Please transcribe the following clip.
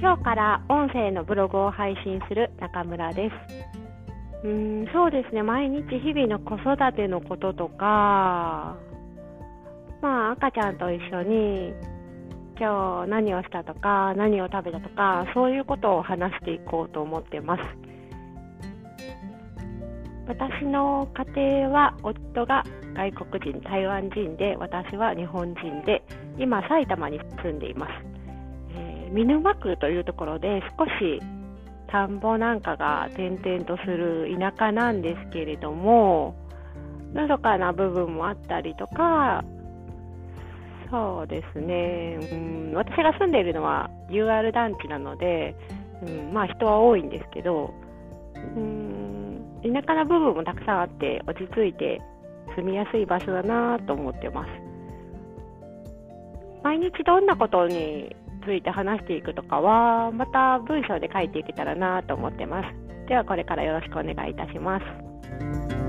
今日から音声のブログを配信する中村です。うんそうですね毎日日々の子育てのこととか、まあ、赤ちゃんと一緒に今日何をしたとか何を食べたとかそういうことを話していこうと思ってます。私の家庭は夫が外国人台湾人で私は日本人で今埼玉に住んでいます見沼区というところで少し田んぼなんかが点々とする田舎なんですけれどものどかな部分もあったりとかそうですね、うん、私が住んでいるのは UR 団地なので、うん、まあ人は多いんですけど、うん、田舎な部分もたくさんあって落ち着いて住みやすい場所だなと思ってます。毎日どんなことについて話していくとかは、また文章で書いていけたらなと思ってます。ではこれからよろしくお願いいたします。